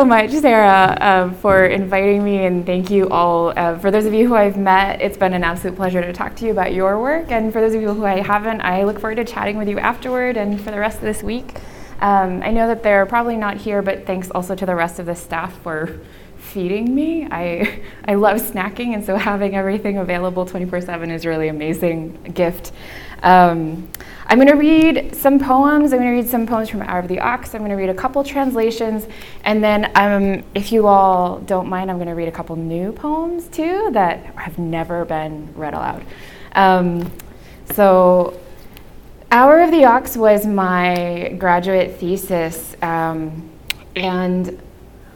so much, Sarah, uh, for inviting me, and thank you all. Uh, for those of you who I've met, it's been an absolute pleasure to talk to you about your work. And for those of you who I haven't, I look forward to chatting with you afterward and for the rest of this week. Um, I know that they're probably not here, but thanks also to the rest of the staff for feeding me. I, I love snacking, and so having everything available 24 7 is really amazing gift. Um, I'm going to read some poems. I'm going to read some poems from Hour of the Ox. I'm going to read a couple translations. And then, um, if you all don't mind, I'm going to read a couple new poems too that have never been read aloud. Um, so, Hour of the Ox was my graduate thesis. Um, and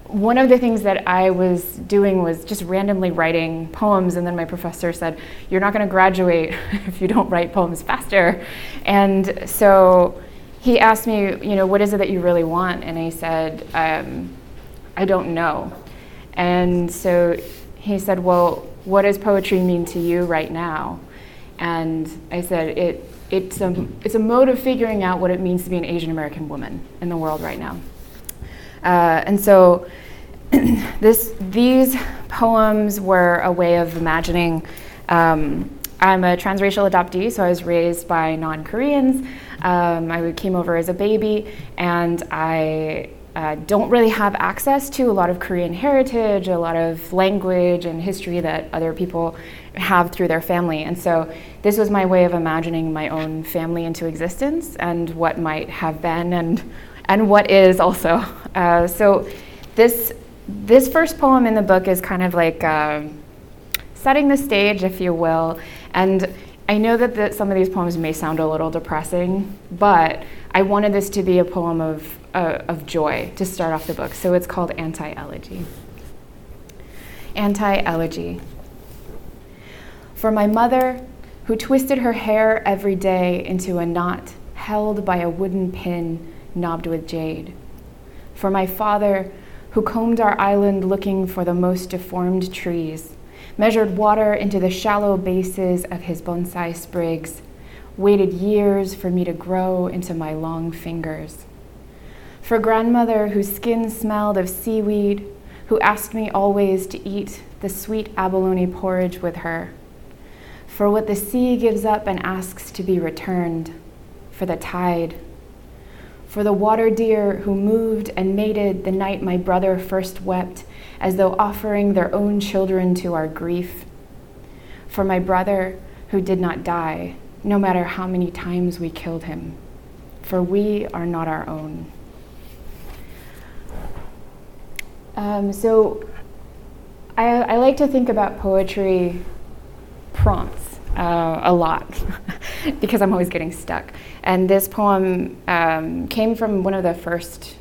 one of the things that I was doing was just randomly writing poems, and then my professor said, You're not going to graduate if you don't write poems faster. And so he asked me, You know, what is it that you really want? And I said, um, I don't know. And so he said, Well, what does poetry mean to you right now? And I said, it, it's, a, it's a mode of figuring out what it means to be an Asian American woman in the world right now. Uh, and so this, these poems were a way of imagining. Um, I'm a transracial adoptee, so I was raised by non Koreans. Um, I came over as a baby, and I uh, don't really have access to a lot of Korean heritage, a lot of language and history that other people have through their family. And so this was my way of imagining my own family into existence and what might have been and, and what is also. Uh, so this this first poem in the book is kind of like uh, setting the stage, if you will. And I know that the, some of these poems may sound a little depressing, but I wanted this to be a poem of, uh, of joy to start off the book. So it's called Anti Elegy. Anti Elegy. For my mother, who twisted her hair every day into a knot held by a wooden pin knobbed with jade. For my father, who combed our island looking for the most deformed trees, measured water into the shallow bases of his bonsai sprigs, waited years for me to grow into my long fingers. For grandmother whose skin smelled of seaweed, who asked me always to eat the sweet abalone porridge with her. For what the sea gives up and asks to be returned, for the tide for the water deer who moved and mated the night my brother first wept, as though offering their own children to our grief. For my brother who did not die, no matter how many times we killed him, for we are not our own. Um, so I, I like to think about poetry prompts uh, a lot because I'm always getting stuck. And this poem um, came from one of the first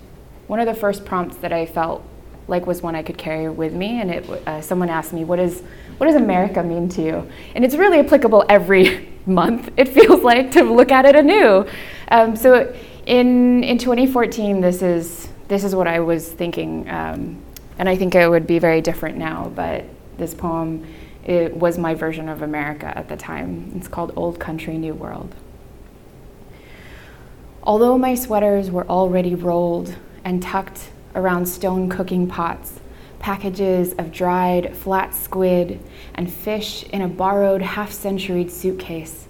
one of the first prompts that I felt like was one I could carry with me. And it, uh, someone asked me, "What is what does America mean to you?" And it's really applicable every month. It feels like to look at it anew. Um, so in in 2014, this is this is what I was thinking, um, and I think it would be very different now. But this poem it was my version of America at the time. It's called Old Country, New World. Although my sweaters were already rolled and tucked around stone cooking pots, packages of dried flat squid, and fish in a borrowed half centuried suitcase,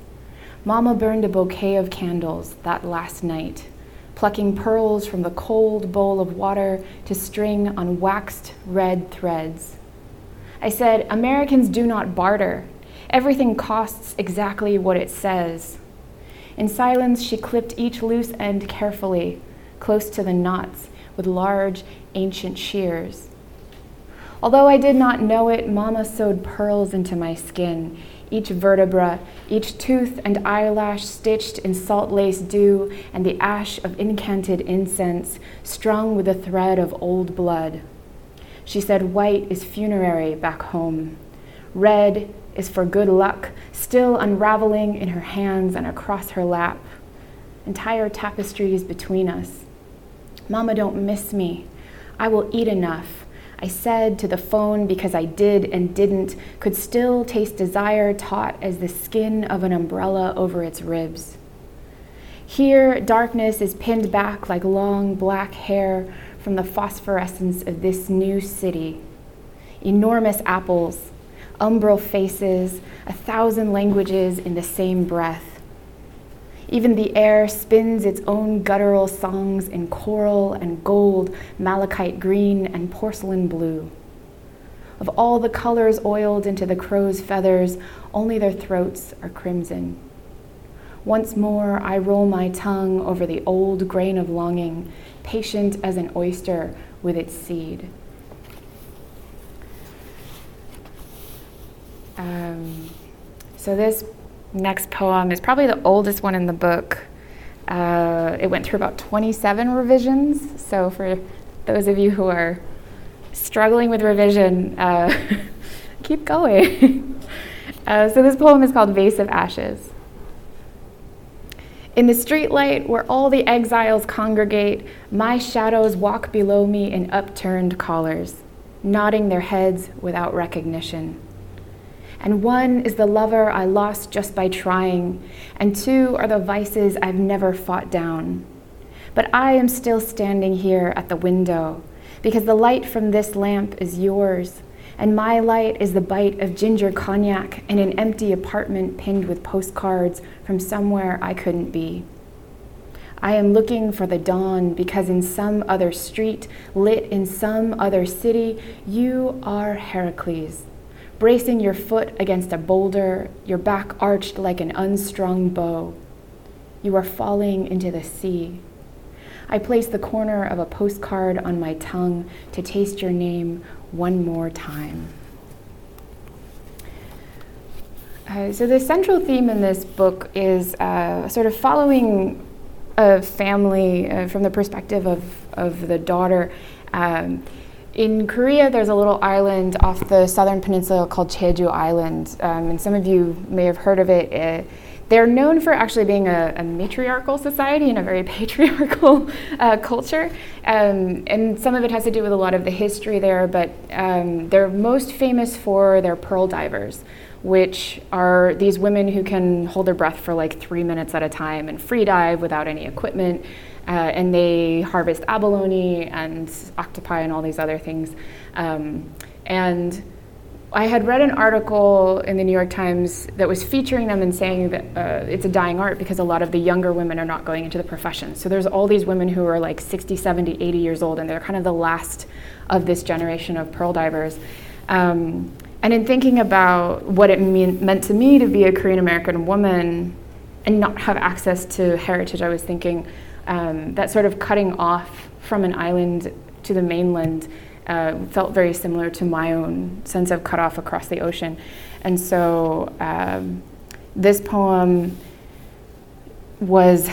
Mama burned a bouquet of candles that last night, plucking pearls from the cold bowl of water to string on waxed red threads. I said, Americans do not barter. Everything costs exactly what it says. In silence, she clipped each loose end carefully, close to the knots, with large, ancient shears. Although I did not know it, Mama sewed pearls into my skin, each vertebra, each tooth and eyelash stitched in salt lace dew and the ash of incanted incense, strung with a thread of old blood. She said white is funerary back home. Red is for good luck, still unraveling in her hands and across her lap. Entire tapestries between us. Mama, don't miss me. I will eat enough. I said to the phone because I did and didn't, could still taste desire taut as the skin of an umbrella over its ribs. Here, darkness is pinned back like long black hair from the phosphorescence of this new city. Enormous apples, umbral faces, a thousand languages in the same breath. Even the air spins its own guttural songs in coral and gold, malachite green, and porcelain blue. Of all the colors oiled into the crow's feathers, only their throats are crimson. Once more, I roll my tongue over the old grain of longing, patient as an oyster with its seed. Um, so, this next poem is probably the oldest one in the book. Uh, it went through about 27 revisions. So, for those of you who are struggling with revision, uh, keep going. uh, so, this poem is called Vase of Ashes. In the streetlight where all the exiles congregate, my shadows walk below me in upturned collars, nodding their heads without recognition. And one is the lover I lost just by trying, and two are the vices I've never fought down. But I am still standing here at the window, because the light from this lamp is yours, and my light is the bite of ginger cognac in an empty apartment pinned with postcards from somewhere I couldn't be. I am looking for the dawn because in some other street, lit in some other city, you are Heracles, bracing your foot against a boulder, your back arched like an unstrung bow. You are falling into the sea. I place the corner of a postcard on my tongue to taste your name one more time. Uh, so, the central theme in this book is uh, sort of following a family uh, from the perspective of, of the daughter. Um, in Korea, there's a little island off the southern peninsula called Jeju Island, um, and some of you may have heard of it. Uh, they're known for actually being a, a matriarchal society and a very patriarchal uh, culture. Um, and some of it has to do with a lot of the history there, but um, they're most famous for their pearl divers, which are these women who can hold their breath for like three minutes at a time and free dive without any equipment. Uh, and they harvest abalone and octopi and all these other things. Um, and I had read an article in the New York Times that was featuring them and saying that uh, it's a dying art because a lot of the younger women are not going into the profession. So there's all these women who are like 60, 70, 80 years old, and they're kind of the last of this generation of pearl divers. Um, and in thinking about what it mean, meant to me to be a Korean American woman and not have access to heritage, I was thinking um, that sort of cutting off from an island to the mainland uh, felt very similar to my own sense of cut off across the ocean. And so um, this poem was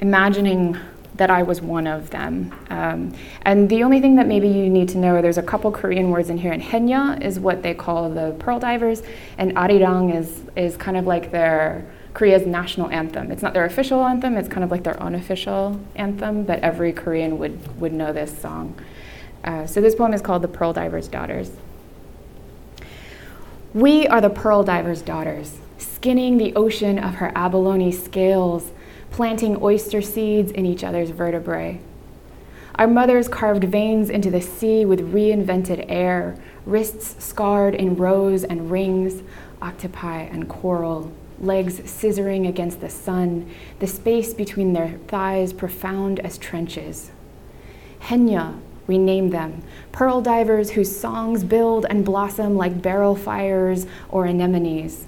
imagining that I was one of them. Um, and the only thing that maybe you need to know, there's a couple Korean words in here, and Haenyeo is what they call the pearl divers, and Arirang is, is kind of like their Korea's national anthem. It's not their official anthem, it's kind of like their unofficial anthem, but every Korean would, would know this song. Uh, so this poem is called The Pearl Diver's Daughters. We are the pearl diver's daughters, skinning the ocean of her abalone scales, planting oyster seeds in each other's vertebrae. Our mothers carved veins into the sea with reinvented air, wrists scarred in rows and rings, octopi and coral, legs scissoring against the sun, the space between their thighs profound as trenches. Haenyeo we name them pearl divers whose songs build and blossom like barrel fires or anemones.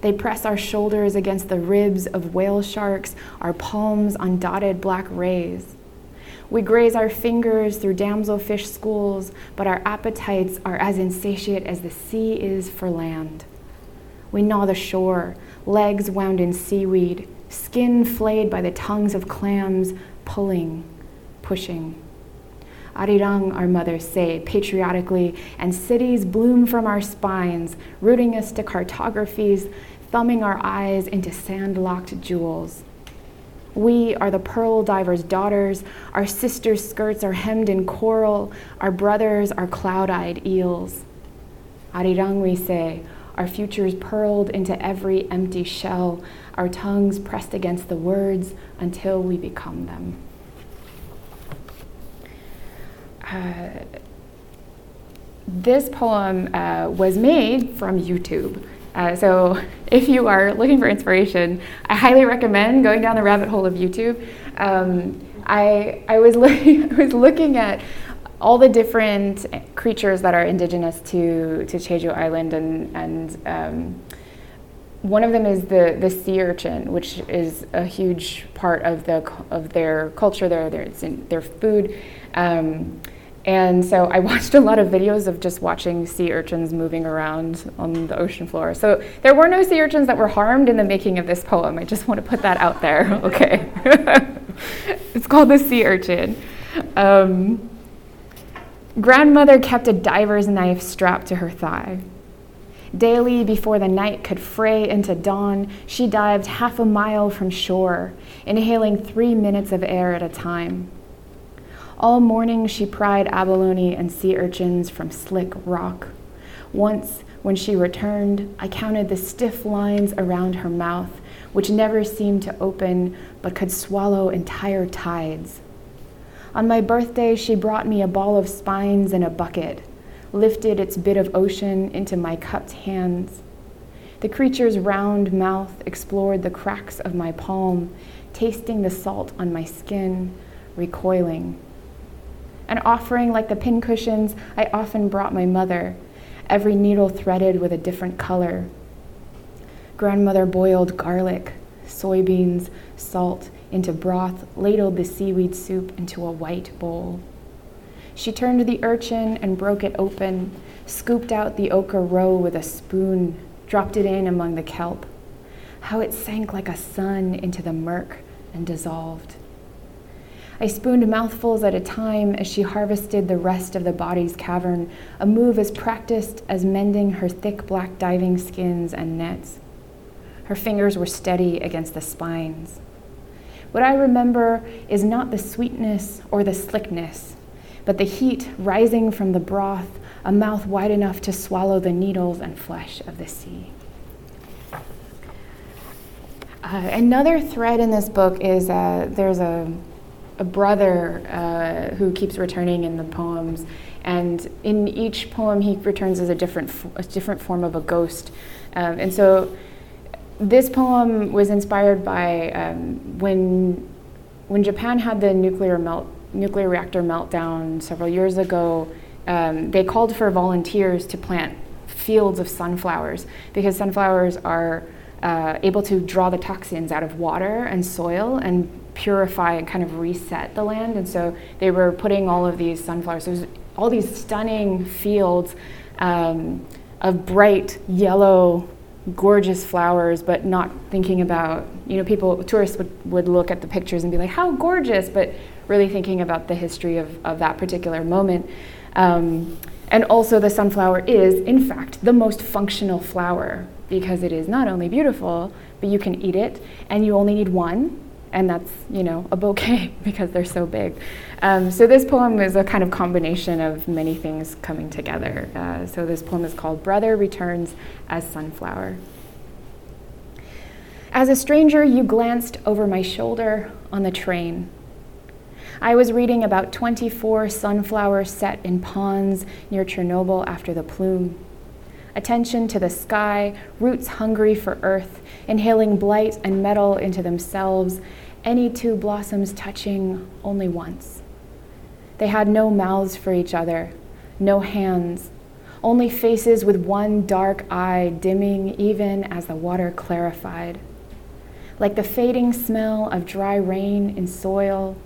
They press our shoulders against the ribs of whale sharks, our palms on dotted black rays. We graze our fingers through damselfish schools, but our appetites are as insatiate as the sea is for land. We gnaw the shore, legs wound in seaweed, skin flayed by the tongues of clams, pulling, pushing. Arirang, our mothers say patriotically, and cities bloom from our spines, rooting us to cartographies, thumbing our eyes into sand locked jewels. We are the pearl diver's daughters. Our sisters' skirts are hemmed in coral. Our brothers are cloud eyed eels. Arirang, we say, our futures pearled into every empty shell, our tongues pressed against the words until we become them. Uh, this poem uh, was made from YouTube. Uh, so if you are looking for inspiration, I highly recommend going down the rabbit hole of YouTube. Um, I, I, was looking, I was looking at all the different creatures that are indigenous to, to Jeju Island, and, and um, one of them is the, the sea urchin, which is a huge part of, the, of their culture, their, their, their food. Um, and so I watched a lot of videos of just watching sea urchins moving around on the ocean floor. So there were no sea urchins that were harmed in the making of this poem. I just want to put that out there, okay? it's called The Sea Urchin. Um, grandmother kept a diver's knife strapped to her thigh. Daily, before the night could fray into dawn, she dived half a mile from shore, inhaling three minutes of air at a time. All morning she pried abalone and sea urchins from slick rock. Once, when she returned, I counted the stiff lines around her mouth, which never seemed to open but could swallow entire tides. On my birthday, she brought me a ball of spines in a bucket, lifted its bit of ocean into my cupped hands. The creature's round mouth explored the cracks of my palm, tasting the salt on my skin, recoiling. An offering like the pincushions I often brought my mother, every needle threaded with a different color. Grandmother boiled garlic, soybeans, salt into broth, ladled the seaweed soup into a white bowl. She turned the urchin and broke it open, scooped out the ochre roe with a spoon, dropped it in among the kelp. How it sank like a sun into the murk and dissolved. I spooned mouthfuls at a time as she harvested the rest of the body's cavern, a move as practiced as mending her thick black diving skins and nets. Her fingers were steady against the spines. What I remember is not the sweetness or the slickness, but the heat rising from the broth, a mouth wide enough to swallow the needles and flesh of the sea. Uh, another thread in this book is uh, there's a a brother uh, who keeps returning in the poems, and in each poem he returns as a different a different form of a ghost, um, and so this poem was inspired by um, when when Japan had the nuclear melt nuclear reactor meltdown several years ago. Um, they called for volunteers to plant fields of sunflowers because sunflowers are uh, able to draw the toxins out of water and soil and purify and kind of reset the land. And so they were putting all of these sunflowers, there's all these stunning fields um, of bright yellow, gorgeous flowers, but not thinking about, you know, people, tourists would, would look at the pictures and be like, how gorgeous, but really thinking about the history of, of that particular moment. Um, and also, the sunflower is, in fact, the most functional flower because it is not only beautiful, but you can eat it, and you only need one and that's you know a bouquet because they're so big. Um, so this poem is a kind of combination of many things coming together. Uh, so this poem is called "Brother Returns as Sunflower." As a stranger, you glanced over my shoulder on the train. I was reading about 24 sunflowers set in ponds near Chernobyl after the plume. Attention to the sky, roots hungry for earth, inhaling blight and metal into themselves, any two blossoms touching only once. They had no mouths for each other, no hands, only faces with one dark eye dimming even as the water clarified. Like the fading smell of dry rain in soil,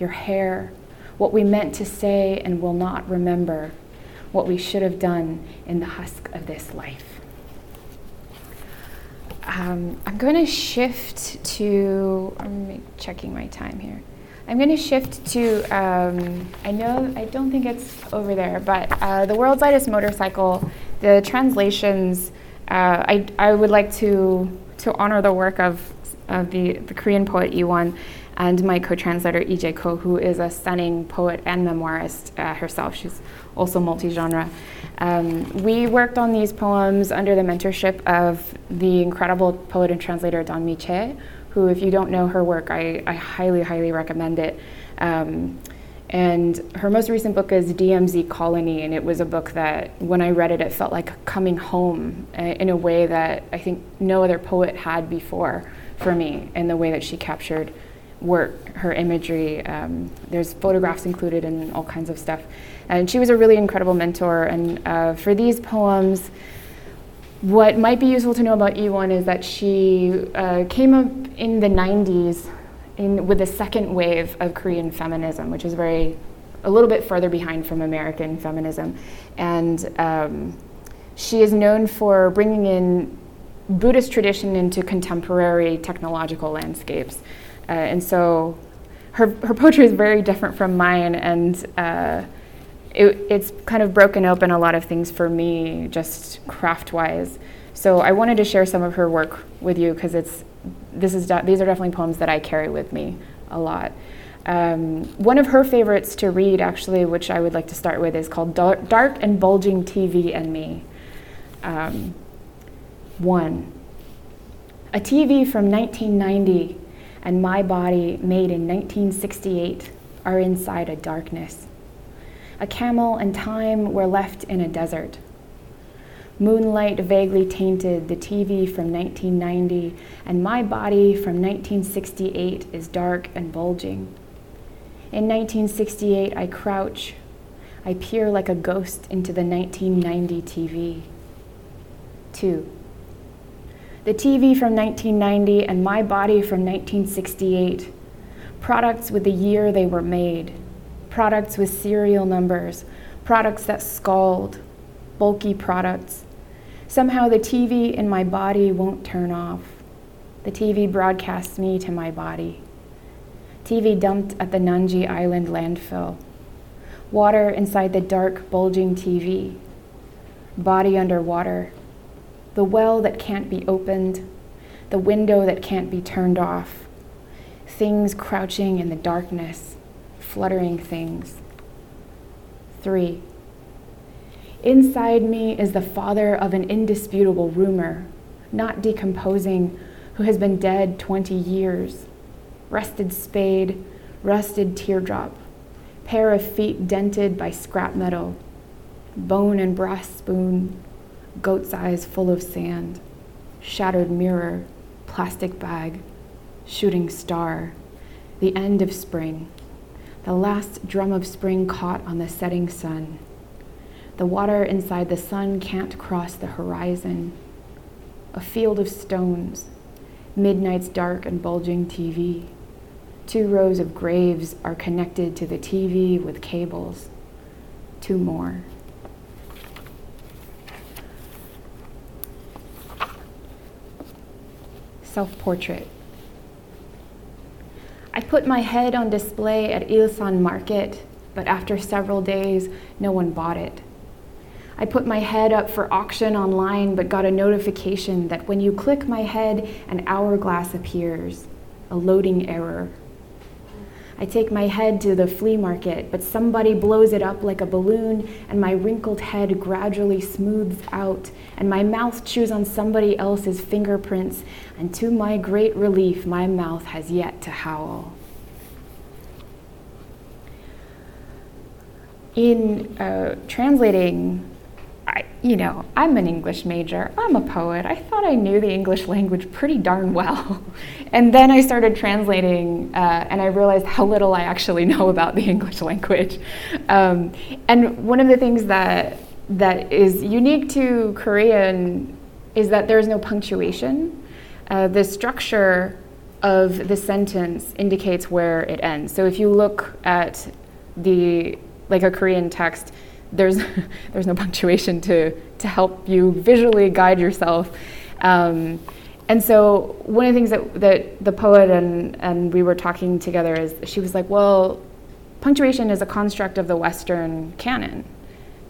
your hair, what we meant to say and will not remember, what we should have done in the husk of this life. Um, I'm going to shift to, I'm checking my time here. I'm going to shift to, um, I know, I don't think it's over there, but uh, The World's Lightest Motorcycle, the translations, uh, I, I would like to, to honor the work of, of the, the Korean poet Yi Won and my co-translator E.J. Koh, who is a stunning poet and memoirist uh, herself. She's also multi-genre. Um, we worked on these poems under the mentorship of the incredible poet and translator Don Mee Choi, who, if you don't know her work, I, I highly, highly recommend it. Um, And her most recent book is DMZ Colony, and it was a book that, when I read it, it felt like coming home uh, in a way that I think no other poet had before for me, in the way that she captured work, her imagery. Um, there's photographs included and all kinds of stuff. And she was a really incredible mentor. And uh, for these poems, what might be useful to know about Yi Won is that she uh, came up in the 90s in, with the second wave of Korean feminism, which is very, a little bit further behind from American feminism. And um, she is known for bringing in Buddhist tradition into contemporary technological landscapes. Uh, and so her, her poetry is very different from mine, and uh, it, it's kind of broken open a lot of things for me, just craft wise. So I wanted to share some of her work with you because it's this is de- these are definitely poems that I carry with me a lot. Um, one of her favorites to read, actually, which I would like to start with, is called Dark, Dark and Bulging TV and Me. Um, one, a TV from 1990 and my body made in 1968 are inside a darkness. A camel and time were left in a desert. Moonlight vaguely tainted the TV from 1990, and my body from 1968 is dark and bulging. In 1968, I crouch. I peer like a ghost into the 1990 TV. Two. The TV from 1990 and my body from 1968. Products with the year they were made. Products with serial numbers. Products that scald. Bulky products Somehow the TV in my body won't turn off. The TV broadcasts me to my body. TV dumped at the Nanji Island landfill. Water inside the dark, bulging TV. Body underwater. The well that can't be opened. The window that can't be turned off. Things crouching in the darkness, fluttering things. Three. Inside me is the father of an indisputable rumor, not decomposing, who has been dead 20 years. Rusted spade, rusted teardrop, pair of feet dented by scrap metal, bone and brass spoon, goat's eyes full of sand, shattered mirror, plastic bag, shooting star, the end of spring, the last drum of spring caught on the setting sun the water inside the sun can't cross the horizon. A field of stones, midnight's dark and bulging TV. Two rows of graves are connected to the TV with cables. Two more. Self portrait. I put my head on display at Ilsan Market, but after several days, no one bought it. I put my head up for auction online, but got a notification that when you click my head, an hourglass appears, a loading error. I take my head to the flea market, but somebody blows it up like a balloon, and my wrinkled head gradually smooths out, and my mouth chews on somebody else's fingerprints, and to my great relief, my mouth has yet to howl. In uh, translating I, you know, I'm an English major, I'm a poet. I thought I knew the English language pretty darn well. and then I started translating, uh, and I realized how little I actually know about the English language. Um, and one of the things that that is unique to Korean is that there is no punctuation. Uh, the structure of the sentence indicates where it ends. So if you look at the like a Korean text, there's there's no punctuation to to help you visually guide yourself. Um, and so one of the things that, that the poet and, and we were talking together is she was like, well, punctuation is a construct of the Western canon.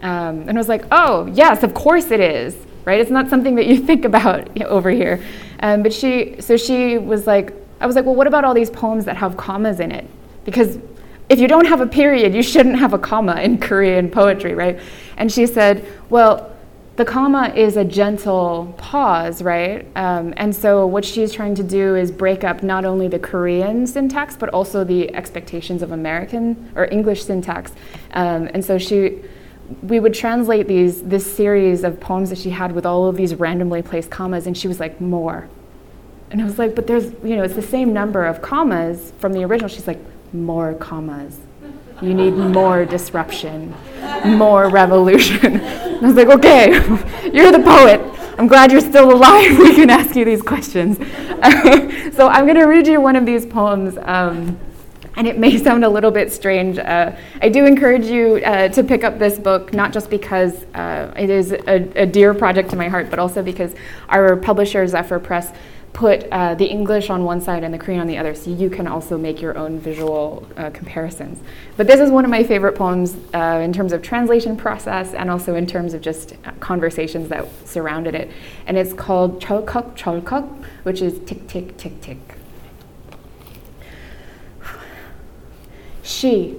Um, and I was like, oh, yes, of course it is, right? It's not something that you think about over here. Um, but she, so she was like, I was like, well, what about all these poems that have commas in it? Because if you don't have a period, you shouldn't have a comma in Korean poetry, right? And she said, well, the comma is a gentle pause, right? Um, and so what she's trying to do is break up not only the Korean syntax, but also the expectations of American or English syntax. Um, and so she, we would translate these this series of poems that she had with all of these randomly placed commas, and she was like, more. And I was like, but there's, you know, it's the same number of commas from the original. She's like, more commas. You need more disruption, more revolution. I was like, okay, you're the poet. I'm glad you're still alive. We can ask you these questions. so I'm going to read you one of these poems. Um, and it may sound a little bit strange. Uh, I do encourage you uh, to pick up this book, not just because uh, it is a, a, dear project to my heart, but also because our publisher, Zephyr Press, put uh, the English on one side and the Korean on the other, so you can also make your own visual uh, comparisons. But this is one of my favorite poems uh, in terms of translation process and also in terms of just conversations that surrounded it. And it's called Cholkuk Cholkuk, which is tick, tick, tick, tick. She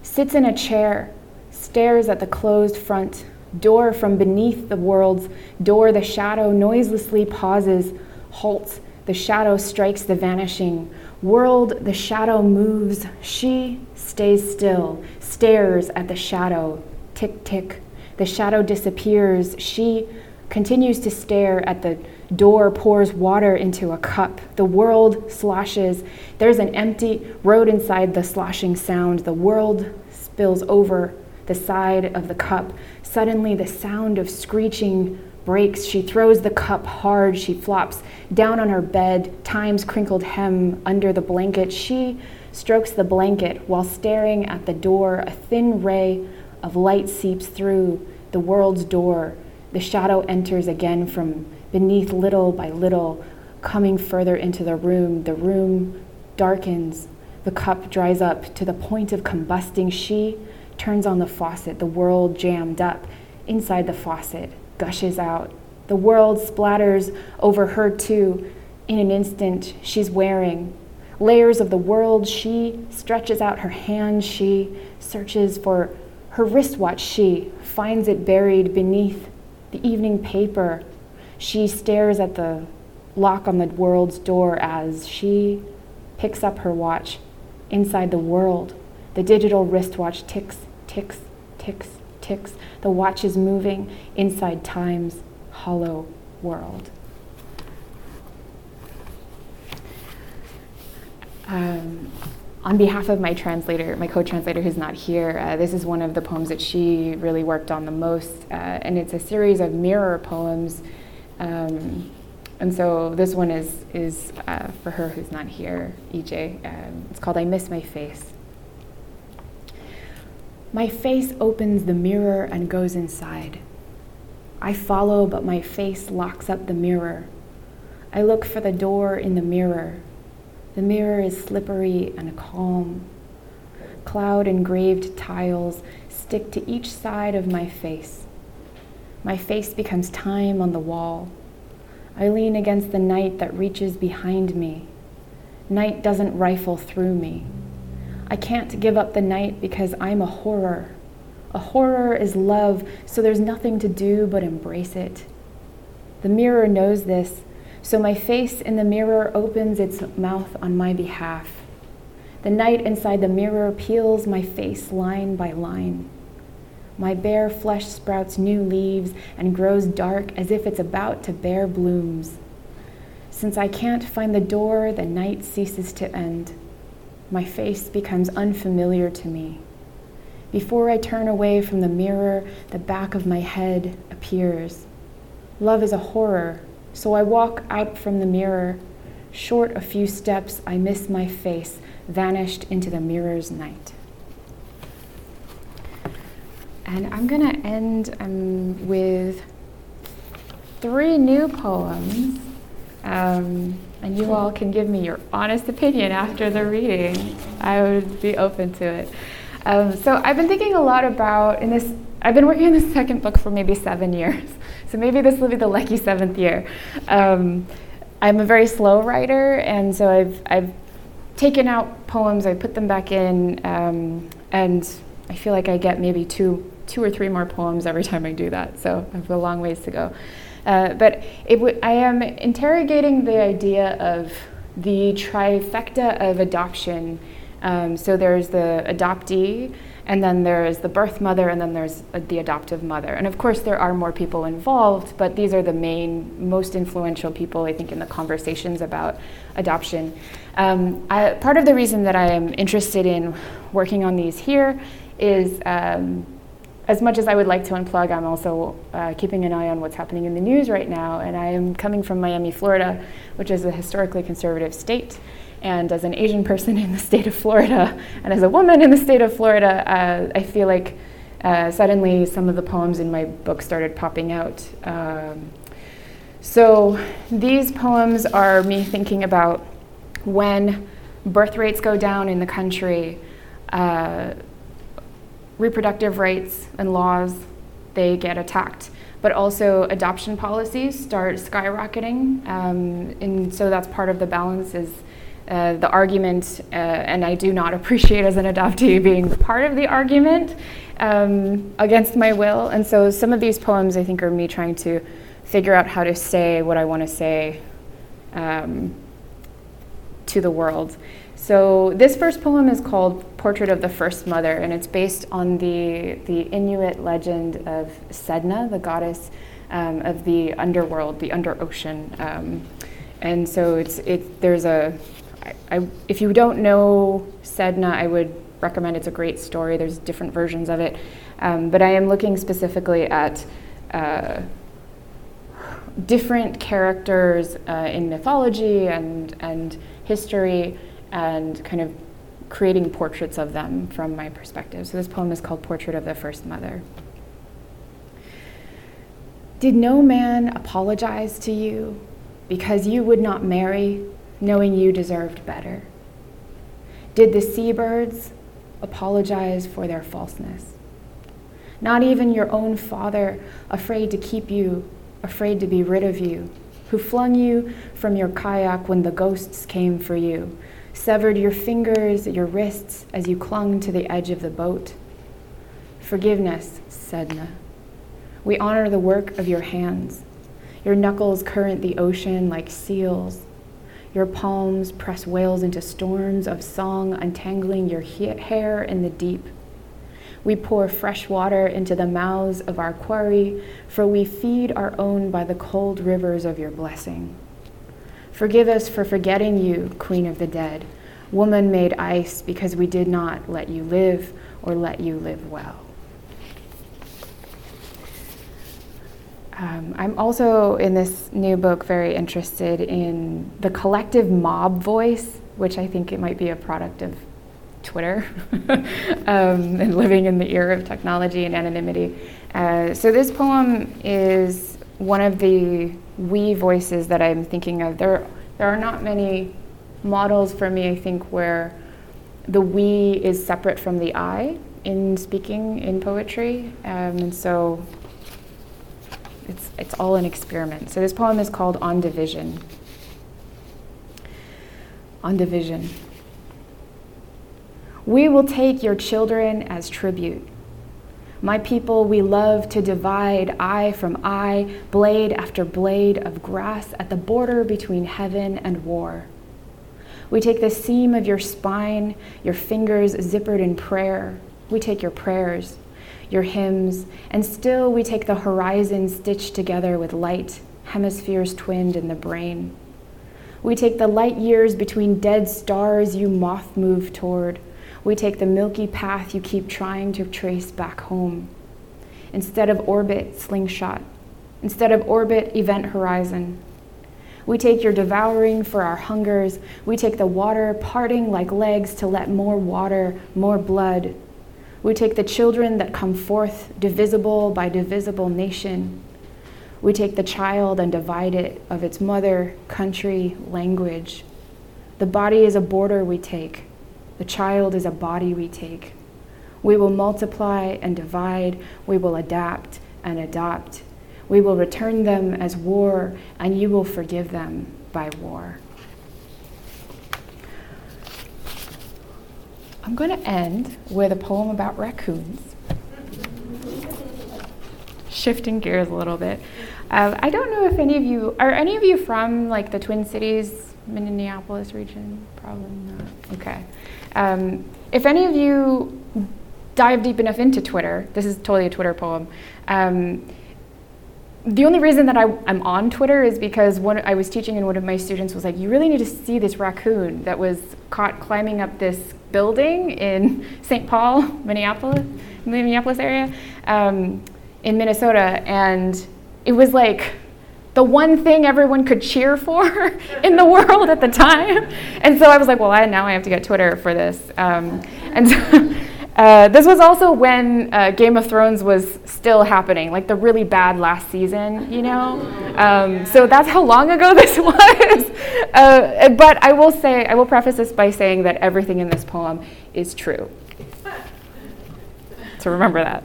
sits in a chair, stares at the closed front door from beneath the world's door. The shadow noiselessly pauses halts, the shadow strikes the vanishing world, the shadow moves, she stays still, stares at the shadow, tick, tick. The shadow disappears, she continues to stare at the door, pours water into a cup. The world sloshes. There's an empty road inside the sloshing sound. The world spills over the side of the cup. Suddenly, the sound of screeching breaks. She throws the cup hard. She flops down on her bed, Time's crinkled hem under the blanket. She strokes the blanket while staring at the door. A thin ray of light seeps through the world's door. The shadow enters again from beneath, little by little, coming further into the room. The room darkens. The cup dries up to the point of combusting. She turns on the faucet, the world jammed up inside the faucet gushes out. The world splatters over her too. In an instant, she's wearing layers of the world. She stretches out her hand. She searches for her wristwatch. She finds it buried beneath the evening paper. She stares at the lock on the world's door as she picks up her watch. Inside the world, the digital wristwatch ticks, ticks, ticks, ticks. The watch is moving inside time's hollow world. Um, on behalf of my translator, my co-translator who's not here, uh, this is one of the poems that she really worked on the most, uh, and it's a series of mirror poems. Um, and so this one is is uh, for her who's not here, EJ. Um, it's called "I Miss My Face." My face opens the mirror and goes inside. I follow, but my face locks up the mirror. I look for the door in the mirror. The mirror is slippery and calm. Cloud engraved tiles stick to each side of my face. My face becomes time on the wall. I lean against the night that reaches behind me. Night doesn't rifle through me. I can't give up the night because I'm a horror. A horror is love, so there's nothing to do but embrace it. The mirror knows this, so my face in the mirror opens its mouth on my behalf. The night inside the mirror peels my face line by line. My bare flesh sprouts new leaves and grows dark as if it's about to bear blooms. Since I can't find the door, the night ceases to end my face becomes unfamiliar to me. Before I turn away from the mirror, the back of my head appears. Love is a horror, so I walk out from the mirror. Short a few steps, I miss my face, vanished into the mirror's night. And I'm going to end um, with three new poems. Um, and you all can give me your honest opinion after the reading. I would be open to it. Um, so I've been thinking a lot about in this. I've been working on this second book for maybe seven years. So maybe this will be the lucky seventh year. Um, I'm a very slow writer, and so I've I've taken out poems, I put them back in, um, and I feel like I get maybe two two or three more poems every time I do that, so I have a long ways to go. Uh, but w- I am interrogating the idea of the trifecta of adoption. Um, so there's the adoptee, and then there's the birth mother, and then there's the adoptive mother. And of course, there are more people involved, but these are the main, most influential people, I think, in the conversations about adoption. Um, I, part of the reason that I am interested in working on these here is. Um, as much as I would like to unplug, I'm also uh, keeping an eye on what's happening in the news right now. And I am coming from Miami, Florida, which is a historically conservative state. And as an Asian person in the state of Florida, and as a woman in the state of Florida, uh, I feel like uh, suddenly some of the poems in my book started popping out. Um, so these poems are me thinking about when birth rates go down in the country, uh, reproductive rights and laws, they get attacked. But also adoption policies start skyrocketing. Um, and so that's part of the balance is uh, the argument, uh, and I do not appreciate as an adoptee being part of the argument um, against my will. And so some of these poems, I think, are me trying to figure out how to say what I want to say um, to the world. So this first poem is called Portrait of the First Mother, and it's based on the, the Inuit legend of Sedna, the goddess um, of the underworld, the under ocean. Um, and so it's, it, there's a I, I, if you don't know Sedna, I would recommend it's a great story. There's different versions of it. Um, but I am looking specifically at uh, different characters uh, in mythology and, and history and kind of creating portraits of them from my perspective. So this poem is called Portrait of the First Mother. Did no man apologize to you because you would not marry knowing you deserved better? Did the seabirds apologize for their falseness? Not even your own father, afraid to keep you, afraid to be rid of you, who flung you from your kayak when the ghosts came for you, severed your fingers, your wrists as you clung to the edge of the boat. Forgiveness, Sedna. We honor the work of your hands. Your knuckles current the ocean like seals, your palms press whales into storms of song, untangling your hair in the deep. We pour fresh water into the mouths of our quarry, for we feed our own by the cold rivers of your blessing. Forgive us for forgetting you, Queen of the Dead, woman made ice, because we did not let you live or let you live well. Um, I'm also in this new book very interested in the collective mob voice, which I think it might be a product of Twitter um, and living in the era of technology and anonymity. Uh, so this poem is one of the we voices that I'm thinking of. There, there are not many models for me, I think, where the we is separate from the I in speaking in poetry. Um, and so it's, it's all an experiment. So this poem is called On Division. On Division. We will take your children as tribute. My people, we love to divide eye from eye, blade after blade of grass at the border between heaven and war. We take the seam of your spine, your fingers zippered in prayer. We take your prayers your hymns, and still we take the horizon stitched together with light, hemispheres twinned in the brain. We take the light years between dead stars you moth move toward. We take the milky path you keep trying to trace back home. Instead of orbit, slingshot. Instead of orbit, event horizon. We take your devouring for our hungers. We take the water parting like legs to let more water, more blood, we take the children that come forth, divisible by divisible nation. We take the child and divide it of its mother, country, language. The body is a border we take. The child is a body we take. We will multiply and divide. We will adapt and adopt. We will return them as war, and you will forgive them by war. I'm going to end with a poem about raccoons. shifting gears a little bit. Uh, I don't know if any of you are any of you from like the Twin Cities, Minneapolis region. Probably not. Okay. Um, if any of you dive deep enough into Twitter, this is totally a Twitter poem. Um, the only reason that I, am on Twitter is because one, I was teaching and one of my students was like, you really need to see this raccoon that was caught climbing up this building in St. Paul, Minneapolis, Minneapolis area, um, in Minnesota. And it was like the one thing everyone could cheer for in the world at the time. And so I was like, well, I, now I have to get Twitter for this. Um, and so, uh, this was also when uh, Game of Thrones was still happening, like the really bad last season, you know? Um, so that's how long ago this was. Uh, but I will say, I will preface this by saying that everything in this poem is true. So remember that.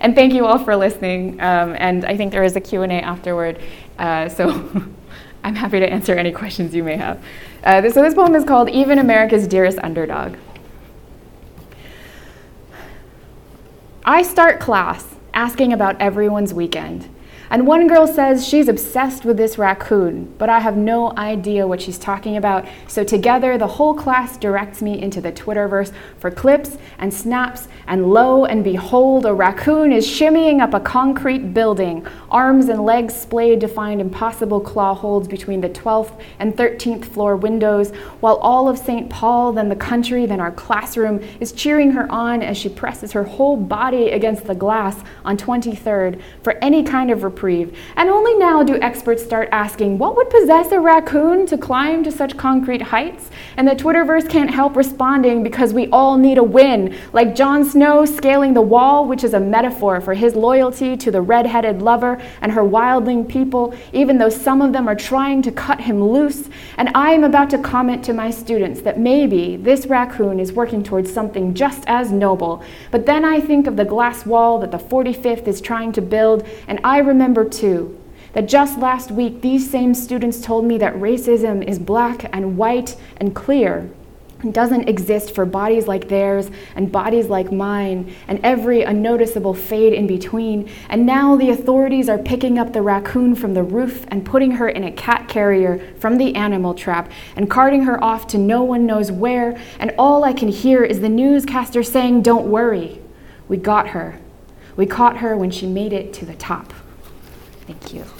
And thank you all for listening. Um, and I think there is a Q&A afterward. Uh, so I'm happy to answer any questions you may have. Uh, so this poem is called Even America's Dearest Underdog. I start class asking about everyone's weekend. And one girl says she's obsessed with this raccoon, but I have no idea what she's talking about. So together, the whole class directs me into the Twitterverse for clips and snaps, and lo and behold, a raccoon is shimmying up a concrete building, arms and legs splayed to find impossible claw holds between the 12th and 13th floor windows, while all of St. Paul, then the country, then our classroom is cheering her on as she presses her whole body against the glass on 23rd for any kind of reprieve. And only now do experts start asking what would possess a raccoon to climb to such concrete heights? And the Twitterverse can't help responding because we all need a win, like Jon Snow scaling the wall, which is a metaphor for his loyalty to the red-headed lover and her wildling people, even though some of them are trying to cut him loose. And I am about to comment to my students that maybe this raccoon is working towards something just as noble. But then I think of the glass wall that the 45th is trying to build, and I remember remember, too, that just last week these same students told me that racism is black and white and clear and doesn't exist for bodies like theirs and bodies like mine and every unnoticeable fade in between. And now the authorities are picking up the raccoon from the roof and putting her in a cat carrier from the animal trap and carting her off to no one knows where. And all I can hear is the newscaster saying, Don't worry, we got her. We caught her when she made it to the top. Thank you.